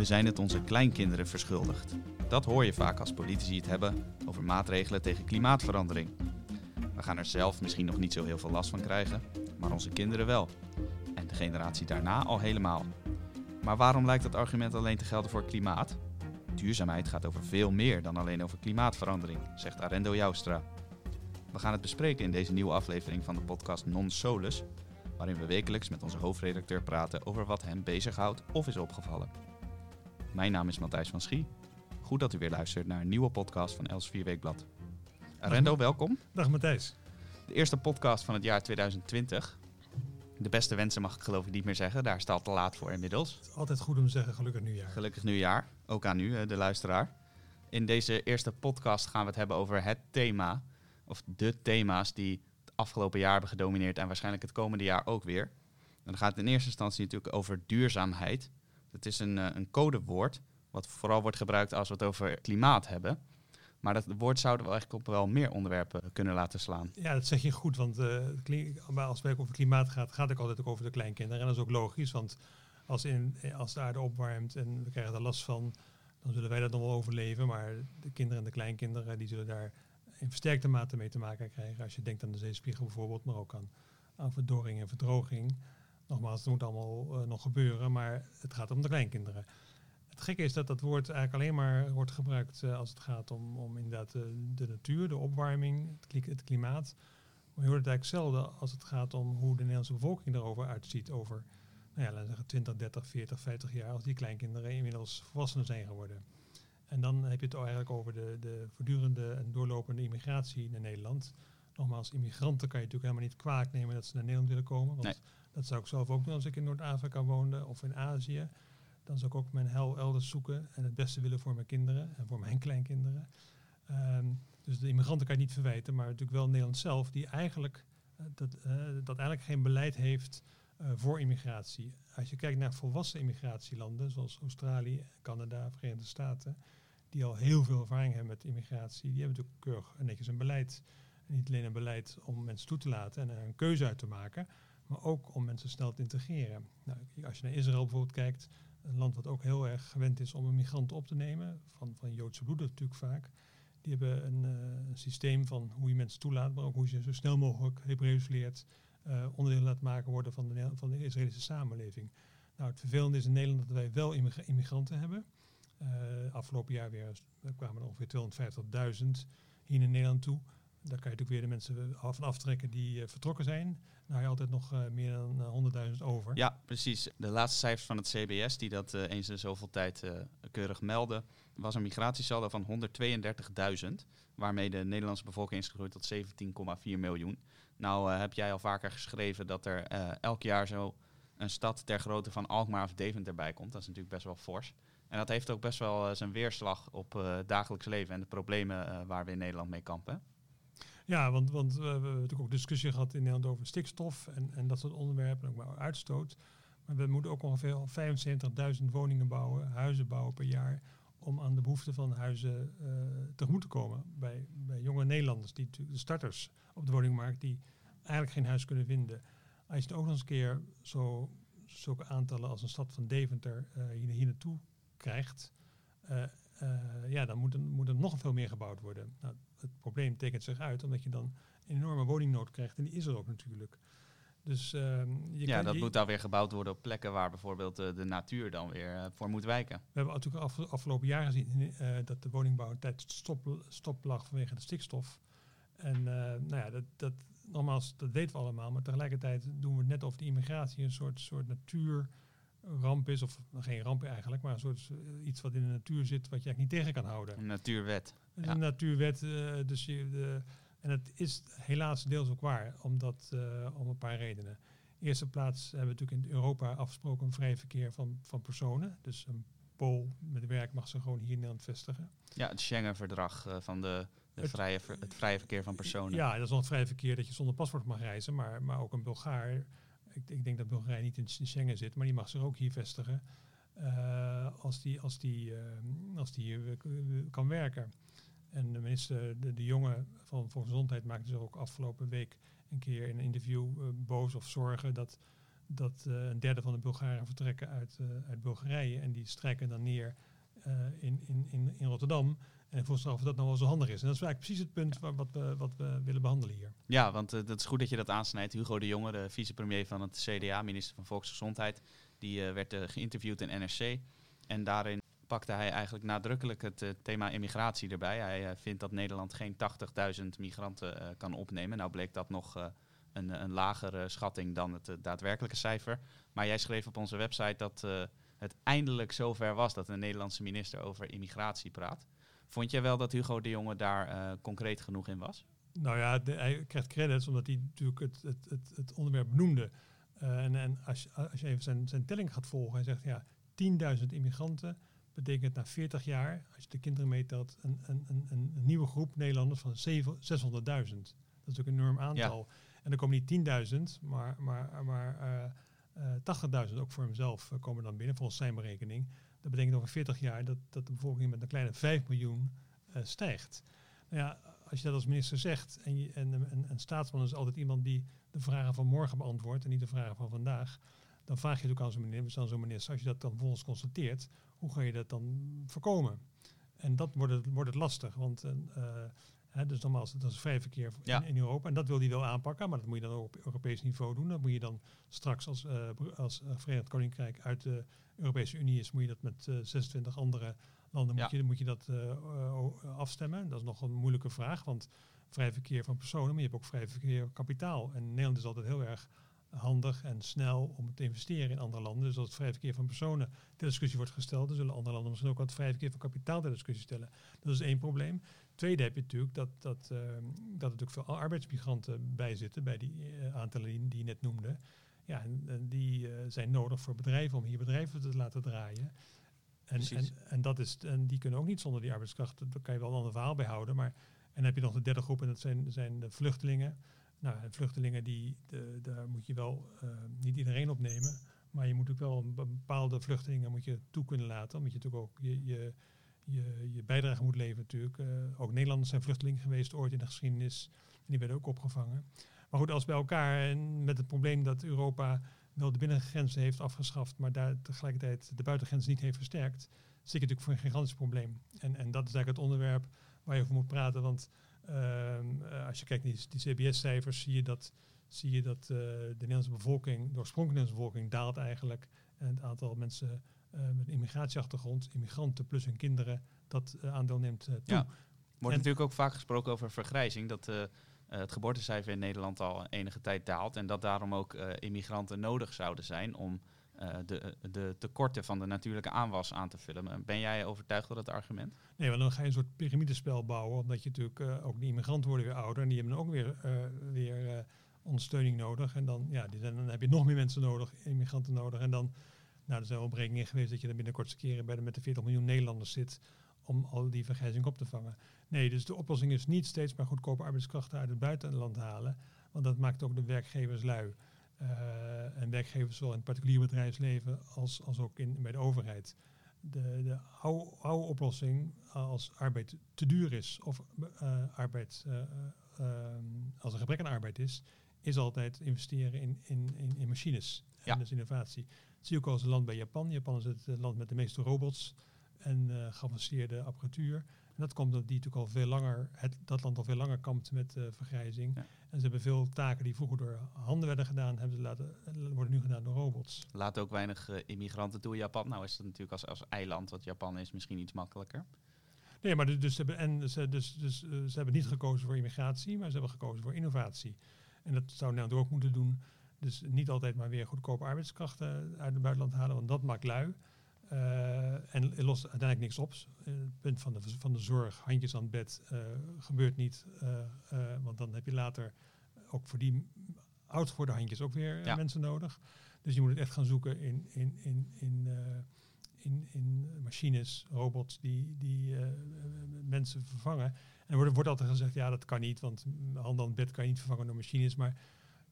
We zijn het onze kleinkinderen verschuldigd. Dat hoor je vaak als politici het hebben over maatregelen tegen klimaatverandering. We gaan er zelf misschien nog niet zo heel veel last van krijgen, maar onze kinderen wel. En de generatie daarna al helemaal. Maar waarom lijkt dat argument alleen te gelden voor klimaat? Duurzaamheid gaat over veel meer dan alleen over klimaatverandering, zegt Arendo Joustra. We gaan het bespreken in deze nieuwe aflevering van de podcast Non Solus, waarin we wekelijks met onze hoofdredacteur praten over wat hem bezighoudt of is opgevallen. Mijn naam is Matthijs van Schie. Goed dat u weer luistert naar een nieuwe podcast van Els Vierweekblad. Arendo, welkom. Dag Matthijs. De eerste podcast van het jaar 2020. De beste wensen mag ik geloof ik niet meer zeggen, daar staat te laat voor inmiddels. Het is altijd goed om te zeggen gelukkig nieuwjaar. Gelukkig nieuwjaar, ook aan u, eh, de luisteraar. In deze eerste podcast gaan we het hebben over het thema, of de thema's die het afgelopen jaar hebben gedomineerd en waarschijnlijk het komende jaar ook weer. En dan gaat het in eerste instantie natuurlijk over duurzaamheid. Het is een, eh, een codewoord, wat vooral wordt gebruikt als we het over klimaat hebben. Maar dat woord zouden we eigenlijk op wel meer onderwerpen kunnen laten slaan. Ja, dat zeg je goed, want uh, als het over klimaat gaat, gaat het altijd ook over de kleinkinderen. En dat is ook logisch, want als, in, als de aarde opwarmt en we krijgen er last van, dan zullen wij dat nog wel overleven. Maar de kinderen en de kleinkinderen, die zullen daar in versterkte mate mee te maken krijgen. Als je denkt aan de zeespiegel bijvoorbeeld, maar ook aan, aan verdorring en verdroging. Nogmaals, het moet allemaal uh, nog gebeuren, maar het gaat om de kleinkinderen. Het gekke is dat dat woord eigenlijk alleen maar wordt gebruikt uh, als het gaat om, om inderdaad de, de natuur, de opwarming, het, klimaat. Maar je hoort het eigenlijk zelden als het gaat om hoe de Nederlandse bevolking erover uitziet over, nou ja, laten we zeggen 20, 30, 40, 50 jaar, als die kleinkinderen inmiddels volwassenen zijn geworden. En dan heb je het eigenlijk over de, de voortdurende en doorlopende immigratie naar Nederland. Nogmaals, immigranten kan je natuurlijk helemaal niet kwaad nemen dat ze naar Nederland willen komen. Want. Dat zou ik zelf ook doen als ik in Noord-Afrika woonde of in Azië. Dan zou ik ook mijn hel elders zoeken en het beste willen voor mijn kinderen en voor mijn kleinkinderen. Ehm, dus de immigranten kan je niet verwijten, maar natuurlijk wel Nederland zelf, die eigenlijk, eh, dat, eh, dat eigenlijk geen beleid heeft eh, voor immigratie. Als je kijkt naar volwassen immigratielanden, zoals Australië, Canada, Verenigde Staten, die al heel veel ervaring hebben met immigratie, die hebben natuurlijk keurig netjes een beleid. En niet alleen een beleid om mensen toe te laten en er een keuze uit te maken, maar ook om mensen snel te integreren. Nou, als je naar Israël bijvoorbeeld kijkt, een land wat ook heel erg gewend is om een migrant op te nemen, van, van Joodse bloed natuurlijk vaak. Die hebben een, uh, een, systeem van hoe je mensen toelaat, maar ook hoe je zo snel mogelijk Hebreeuws leert, uh, onderdeel laat maken worden van de, van de Israëlische samenleving. Nou, het vervelende is in Nederland dat wij wel immigranten hebben. Uh, afgelopen jaar weer er kwamen er ongeveer 250.000 hier in Nederland toe. Daar kan je natuurlijk weer de mensen van aftrekken die uh, vertrokken zijn. Nou, je altijd nog uh, meer dan 100.000 over. Ja, precies. De laatste cijfers van het CBS, die dat eens in zoveel tijd keurig melden, was een migratiesaldo van 132.000. Waarmee de Nederlandse bevolking is gegroeid tot 17,4 miljoen. Nou heb jij al vaker geschreven dat er elk jaar zo een stad ter grootte van Alkmaar of Deventer bij komt. Dat is natuurlijk best wel fors. En dat heeft ook best wel zijn weerslag op het dagelijks leven en de problemen waar we in Nederland mee kampen. Ja, want, want we hebben natuurlijk ook discussie gehad in Nederland over stikstof en, en dat soort onderwerpen, ook maar uitstoot. Maar we moeten ook ongeveer 75.000 woningen bouwen, huizen bouwen per jaar, om aan de behoeften van huizen uh, tegemoet te komen. Bij, bij jonge Nederlanders, die de starters op de woningmarkt, die eigenlijk geen huis kunnen vinden. Als je ook nog eens een keer zo, zulke aantallen als een stad van Deventer uh, hier, naartoe krijgt, uh, ja, dan moet er, moet er nog veel meer gebouwd worden. Nou, het probleem tekent zich uit omdat je dan een enorme woningnood krijgt. En die is er ook natuurlijk. Dus, uh, je ja, kan, dat je, moet dan weer gebouwd worden op plekken waar bijvoorbeeld uh, de natuur dan weer uh, voor moet wijken. We hebben natuurlijk af, afgelopen jaar gezien uh, dat de woningbouw een tijd stop, stop lag vanwege de stikstof. En nou ja, dat, dat, nogmaals, dat weten we allemaal. Maar tegelijkertijd doen we het net of de immigratie een soort, soort natuur ramp is, of geen ramp eigenlijk, maar een soort iets wat in de natuur zit wat je eigenlijk niet tegen kan houden. Een natuurwet. Een natuurwet, uh, dus je, de, en het is helaas deels ook waar, omdat, uh, om een paar redenen. In eerste plaats hebben we natuurlijk in Europa afgesproken een vrij verkeer van, van personen. Dus een Pool met werk mag ze gewoon hier in Nederland vestigen. Ja, het Schengen-verdrag uh, van de, de het, vrije, ver, het vrije verkeer van personen. Ja, dat is wel het vrije verkeer dat je zonder paspoort mag reizen, maar, maar ook een Bulgaar ik, ik, denk dat Bulgarije niet in Schengen zit, maar die mag zich ook hier vestigen uh, als die, als die, uh, als die hier kan werken. En de minister De, de Jonge van Volksgezondheid maakte zich ook afgelopen week een keer in een interview uh, boos of zorgen dat dat een derde van de Bulgaren vertrekken uit, uit Bulgarije en die strijken dan neer in, in, in, in Rotterdam. En volgens of dat nou wel zo handig is. En dat is eigenlijk precies het punt waar, wat, we, wat we willen behandelen hier. Ja, want uh, dat is goed dat je dat aansnijdt. Hugo de Jonge, de vicepremier van het CDA, minister van Volksgezondheid, die uh, werd uh, geïnterviewd in NRC. En daarin pakte hij eigenlijk nadrukkelijk het thema immigratie erbij. Hij vindt dat Nederland geen 80.000 migranten kan opnemen. Nou bleek dat nog een, een lagere schatting dan het daadwerkelijke cijfer. Maar jij schreef op onze website dat het eindelijk zover was dat een Nederlandse minister over immigratie praat. Vond jij wel dat Hugo de Jonge daar concreet genoeg in was? Nou ja, hij krijgt credits omdat hij natuurlijk het, het, het, het onderwerp noemde. En als, als je even zijn, zijn telling gaat volgen en zegt ja, 10.000 immigranten betekent na 40 jaar, als je de kinderen meetelt, een, een, een, een nieuwe groep Nederlanders van 600.000. Dat is natuurlijk een enorm aantal. Ja. En dan komen niet 10.000, maar, maar, maar uh, uh, 80.000 ook voor hemzelf komen dan binnen, volgens zijn berekening. Dat betekent over 40 jaar dat, dat de bevolking met een kleine 5 miljoen uh, stijgt. Nou ja, als je dat als minister zegt en, je, en een, een staatsman is altijd iemand die de vragen van morgen beantwoordt en niet de vragen van vandaag, dan vraag je natuurlijk aan zo'n minister, zo'n minister, als je dat dan volgens constateert, hoe ga je dat dan voorkomen? En dat wordt het, wordt het lastig, want uh, Hè, dus nogmaals, dat is vrij verkeer in, in, Europa. En dat wil hij wel aanpakken, maar dat moet je dan ook op Europees niveau doen. Dat moet je dan straks als, uh, als uh, Verenigd Koninkrijk uit de Europese Unie is, moet je dat met uh, eh, 26 andere landen moet je, moet je dat afstemmen. Dat is nog een moeilijke vraag, want vrij verkeer van personen, maar je hebt ook vrij verkeer kapitaal. En Nederland is altijd heel erg handig en snel om te investeren in andere landen. Dus als het vrij verkeer van personen ter discussie wordt gesteld, dan zullen andere landen misschien ook het vrij verkeer van kapitaal ter discussie stellen. Dat is één probleem. Tweede heb je natuurlijk dat, dat, uh, dat er natuurlijk veel arbeidsmigranten bij zitten, bij die uh, aantallen die, die, je net noemde. Ja, en, en die uh, zijn nodig voor bedrijven om hier bedrijven te laten draaien. En, en, en, dat is, en die kunnen ook niet zonder die arbeidskrachten. Daar kan je wel een ander verhaal bij houden. Maar, en dan heb je nog de derde groep en dat zijn, zijn de vluchtelingen. Nou, en vluchtelingen, die, de, daar moet je wel niet iedereen opnemen. Maar je moet ook wel een bepaalde vluchtelingen moet je toe kunnen laten. Omdat je natuurlijk ook je, je je, bijdrage moet leveren natuurlijk. Uh, ook Nederlanders zijn vluchtelingen geweest ooit in de geschiedenis. En die werden ook opgevangen. Maar goed, als bij elkaar en met het probleem dat Europa wel de binnengrenzen heeft afgeschaft, maar daar tegelijkertijd de buitengrenzen niet heeft versterkt, zit je natuurlijk voor een gigantisch probleem. En, en dat is eigenlijk het onderwerp waar je over moet praten. Want uh, als je kijkt naar die, die CBS-cijfers, zie je dat, zie je dat uh, de Nederlandse bevolking, de oorspronkelijke bevolking, daalt eigenlijk. En het aantal mensen uh, met een immigratieachtergrond, immigranten plus hun kinderen, dat aandeel neemt toe. Ja. Wordt natuurlijk ook vaak gesproken over vergrijzing, dat het geboortecijfer in Nederland al enige tijd daalt en dat daarom ook immigranten nodig zouden zijn om de, de tekorten van de natuurlijke aanwas aan te vullen. Ben jij overtuigd door dat argument? Nee, want dan ga je een soort piramidespel bouwen, omdat je natuurlijk ook die immigranten worden weer ouder en die hebben dan ook weer, weer ondersteuning nodig. En dan, ja, dan heb je nog meer mensen nodig, immigranten nodig. En dan nou, er zijn wel geweest dat je dan binnenkort keren bij de, met de 40 miljoen Nederlanders zit om al die vergrijzing op te vangen. Nee, dus de oplossing is niet steeds maar goedkope arbeidskrachten uit het buitenland halen, want dat maakt ook de werkgevers lui. Uh, en werkgevers zowel in het particulier bedrijfsleven als, als ook in, bij de overheid. De, de oude, oude oplossing als arbeid te duur is of uh, arbeid, uh, als er gebrek aan arbeid is, is altijd investeren in, in, in, in machines. Ja. En dus innovatie zie je ook als een land bij Japan. Japan is het land met de meeste robots en uh, geavanceerde apparatuur. En dat komt omdat die natuurlijk al veel langer, het, dat land al veel langer kampt met uh, vergrijzing. En ze hebben veel taken die vroeger door handen werden gedaan, hebben ze laten, worden nu gedaan door robots. Laat ook weinig uh, immigranten toe in Japan. Nou is het natuurlijk als, als eiland, wat Japan is, misschien iets makkelijker. Nee, maar dus, dus, ze, hebben, en ze, dus, dus, ze hebben niet gekozen voor immigratie, maar ze hebben gekozen voor innovatie. En dat zou Nederland ook moeten doen. Dus niet altijd maar weer goedkope arbeidskrachten uit het buitenland halen, want dat maakt lui. Uh, en lost uiteindelijk niks op. Uh, het punt van de, van de zorg, handjes aan het bed, uh, gebeurt niet. want dan heb je later ook voor die oud geworden handjes ook weer ja. mensen nodig. Dus je moet het echt gaan zoeken in, in, in, in, in, in machines, robots die, die mensen vervangen. En er wordt, wordt altijd gezegd, ja dat kan niet, want hand aan het bed kan je niet vervangen door machines. Maar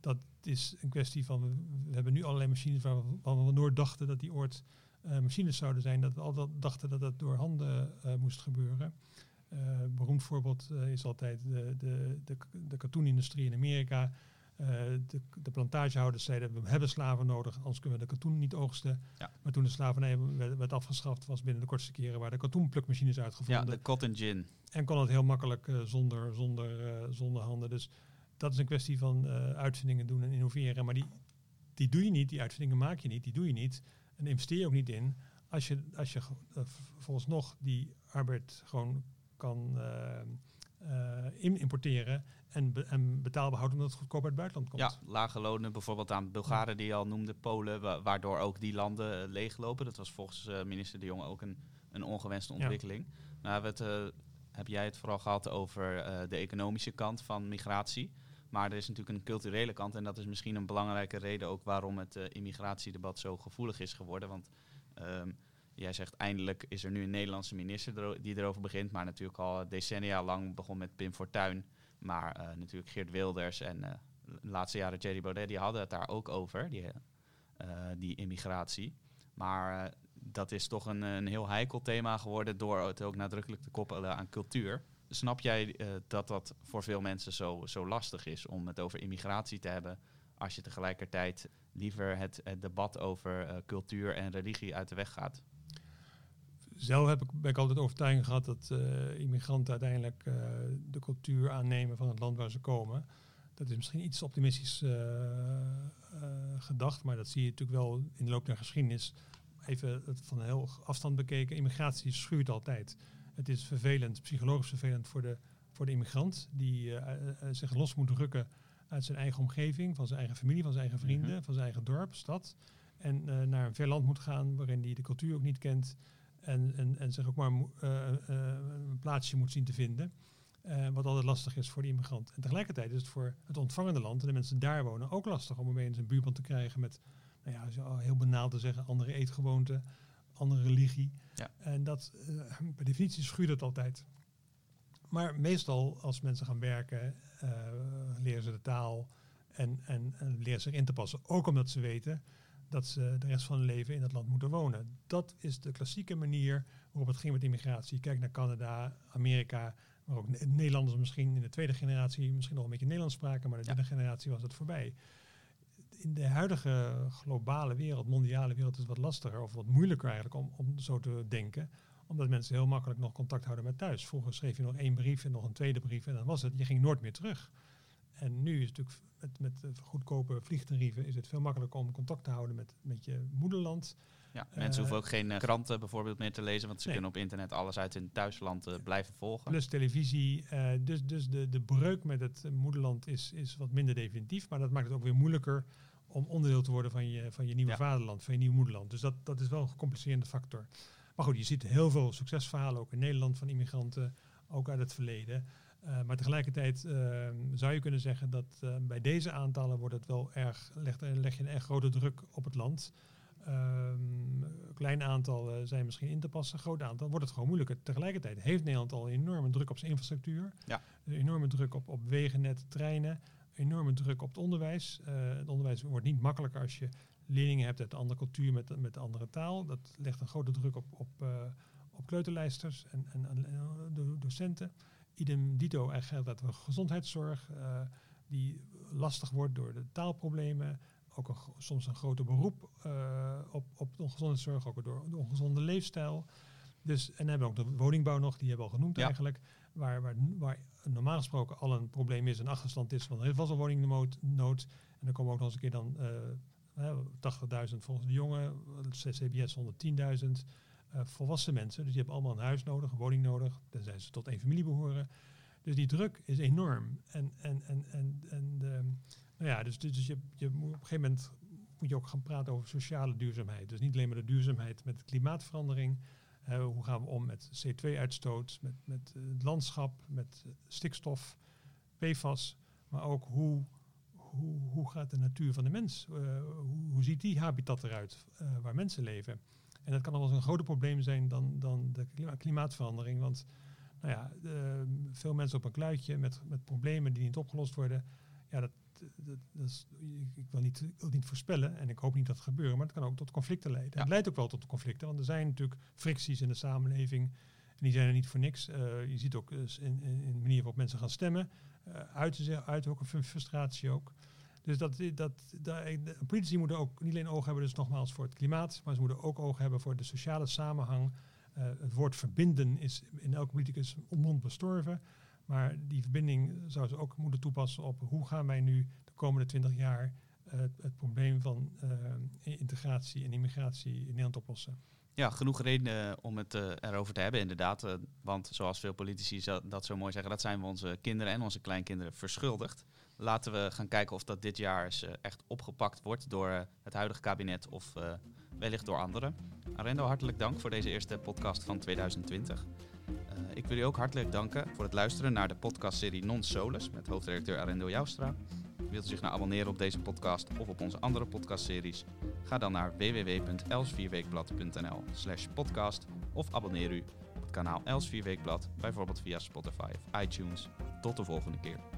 dat is een kwestie van, we hebben nu allerlei machines waarvan we nooit dachten dat die ooit machines zouden zijn. Dat we altijd dachten dat dat door handen uh, moest gebeuren. Uh, beroemd voorbeeld is altijd de, de, de, de cartoonindustrie in Amerika. Uh, de, de, plantagehouders zeiden we hebben slaven nodig, anders kunnen we de katoen niet oogsten. Ja. Maar toen de slavernij werd, werd, afgeschaft, was binnen de kortste keren waar de katoenplukmachines uitgevonden. Ja, de cotton gin. En kon het heel makkelijk zonder, zonder, zonder handen. Dus dat is een kwestie van uitvindingen doen en innoveren. Maar die, die doe je niet, die uitvindingen maak je niet, die doe je niet. En investeer je ook niet in als je, als je volgens nog die arbeid gewoon kan importeren en, be en betaalbaar houden omdat het goedkoop uit het buitenland komt. Ja, lage lonen bijvoorbeeld aan Bulgaren die je al noemde, Polen, wa waardoor ook die landen uh, leeglopen. Dat was volgens minister De Jong ook een, een ongewenste ontwikkeling. Nou, het, heb jij het vooral gehad over de economische kant van migratie. Maar er is natuurlijk een culturele kant en dat is misschien een belangrijke reden ook waarom het immigratiedebat zo gevoelig is geworden. Want um, jij zegt eindelijk is er nu een Nederlandse minister die erover begint, maar natuurlijk al decennia lang begon met Pim Fortuyn. Maar uh, natuurlijk Geert Wilders en uh, de laatste jaren Jerry Baudet, die hadden het daar ook over, die, die immigratie. Maar dat is toch een, een heel heikel thema geworden door het ook nadrukkelijk te koppelen aan cultuur. Snap jij dat dat voor veel mensen zo, zo lastig is om het over immigratie te hebben, als je tegelijkertijd liever het, debat over cultuur en religie uit de weg gaat? zelf heb ik, ben ik altijd overtuiging gehad dat uh, immigranten uiteindelijk de cultuur aannemen van het land waar ze komen. Dat is misschien iets optimistisch gedacht, maar dat zie je natuurlijk wel in de loop der geschiedenis. Even het van heel afstand bekeken, immigratie schuurt altijd. Het is vervelend, psychologisch vervelend voor de, voor de immigrant, die zich los moet drukken uit zijn eigen omgeving, van zijn eigen familie, van zijn eigen vrienden, -hmm. van zijn eigen dorp, stad. En naar een ver land moet gaan waarin hij de cultuur ook niet kent en, en, en zich ook maar een plaatsje moet zien te vinden. Uh, wat altijd lastig is voor de immigrant. En tegelijkertijd is het voor het ontvangende land en de mensen daar wonen ook lastig om opeens een buurman te krijgen met, nou ja, zo heel banaal te zeggen, andere eetgewoonten, andere religie. Ja. En dat, per definitie schuurt het altijd. Maar meestal als mensen gaan werken, leren ze de taal en, en, en leren zich in te passen. Ook omdat ze weten dat ze de rest van hun leven in dat land moeten wonen. Dat is de klassieke manier waarop het ging met immigratie. Kijk naar Canada, Amerika, maar ook Nederlanders misschien in de tweede generatie misschien nog een beetje Nederlands spraken, maar de derde ja. generatie was het voorbij. In de huidige globale wereld, mondiale wereld, is het wat lastiger of wat moeilijker eigenlijk om, om zo te denken omdat mensen heel makkelijk nog contact houden met thuis. Vroeger schreef je nog één brief en nog een tweede brief en dan was het. Je ging nooit meer terug. En nu is het natuurlijk met, met goedkope vliegtarieven is het veel makkelijker om contact te houden met, met je moederland. Ja, mensen uh, hoeven ook geen uh, kranten bijvoorbeeld meer te lezen, want ze nee. kunnen op internet alles uit hun thuisland uh, blijven volgen. Plus televisie. dus dus de, de breuk met het moederland is, is wat minder definitief, maar dat maakt het ook weer moeilijker om onderdeel te worden van je, van je nieuwe ja. vaderland, van je nieuwe moederland. Dus dat, dat is wel een gecompliceerde factor. Maar goed, je ziet heel veel succesverhalen ook in Nederland van immigranten, ook uit het verleden. Uh, maar tegelijkertijd uh, zou je kunnen zeggen dat uh, bij deze aantallen wordt het wel erg, leg, leg je een erg grote druk op het land. Een klein aantal zijn misschien in te passen, groot aantal wordt het gewoon moeilijker. Tegelijkertijd heeft Nederland al enorme druk op zijn infrastructuur, ja. een enorme druk op, op wegennet, treinen, enorme druk op het onderwijs. het onderwijs wordt niet makkelijker als je leerlingen hebt uit een andere cultuur met, met een andere taal. Dat legt een grote druk op, op, op kleuterlijsters en, en, en docenten. Idem dito geldt dat we gezondheidszorg, uh, die lastig wordt door de taalproblemen. Ook een, soms een groter beroep uh, op, op de gezondheidszorg, ook door de ongezonde leefstijl. Dus, en dan hebben we ook de woningbouw nog, die hebben we al genoemd ja. eigenlijk. Waar, normaal gesproken al een probleem is, een achterstand is, want er was al woningnood. Nood, en dan komen ook nog eens een keer dan uh, 80.000 volgens de jongen, CBS 110.000 uh, volwassen mensen. Dus die hebben allemaal een huis nodig, een woning nodig, tenzij ze tot één familie behoren. Dus die druk is enorm. En, en, en, en, en de, nou ja, dus, dus je, je moet op een gegeven moment moet je ook gaan praten over sociale duurzaamheid. Dus niet alleen maar de duurzaamheid met klimaatverandering. Hoe gaan we om met CO2-uitstoot, met, met het landschap, met stikstof, PFAS. Maar ook hoe, hoe, hoe gaat de natuur van de mens? Uh, hoe, hoe ziet die habitat eruit waar mensen leven? En dat kan wel eens een groter probleem zijn dan, dan de klimaatverandering. Want nou ja, veel mensen op een kluitje met, met problemen die niet opgelost worden. Ja, dat, dat, dat is, ik wil niet, wil niet voorspellen en ik hoop niet dat het gebeurt, maar het kan ook tot conflicten leiden. Ja. Het leidt ook wel tot conflicten, want er zijn natuurlijk fricties in de samenleving. En die zijn er niet voor niks. Uh, je ziet ook uh, in, in, in de manier waarop mensen gaan stemmen. Uh, uiten, zich, uiten ook een frustratie ook. Dus dat, dat, dat, politici moeten ook niet alleen oog hebben, dus nogmaals voor het klimaat, maar ze moeten ook oog hebben voor de sociale samenhang. Uh, het woord verbinden is in elke politicus onmond bestorven. Maar die verbinding zou ze ook moeten toepassen op hoe gaan wij nu de komende twintig jaar uh, het probleem van uh, integratie en immigratie in Nederland oplossen. Ja, genoeg redenen om het erover te hebben, inderdaad. want zoals veel politici dat zo mooi zeggen, dat zijn we onze kinderen en onze kleinkinderen verschuldigd. Laten we gaan kijken of dat dit jaar eens echt opgepakt wordt door het huidige kabinet of wellicht door anderen. Arendo, hartelijk dank voor deze eerste podcast van 2020. ik wil u ook hartelijk danken voor het luisteren naar de podcastserie Non Solus met hoofdredacteur Arendo Joustra. Wilt u zich nou abonneren op deze podcast of op onze andere podcastseries? Ga dan naar www.elsvierweekblad.nl slash podcast of abonneer u op het kanaal Els Vierweekblad, bijvoorbeeld via Spotify of iTunes. Tot de volgende keer.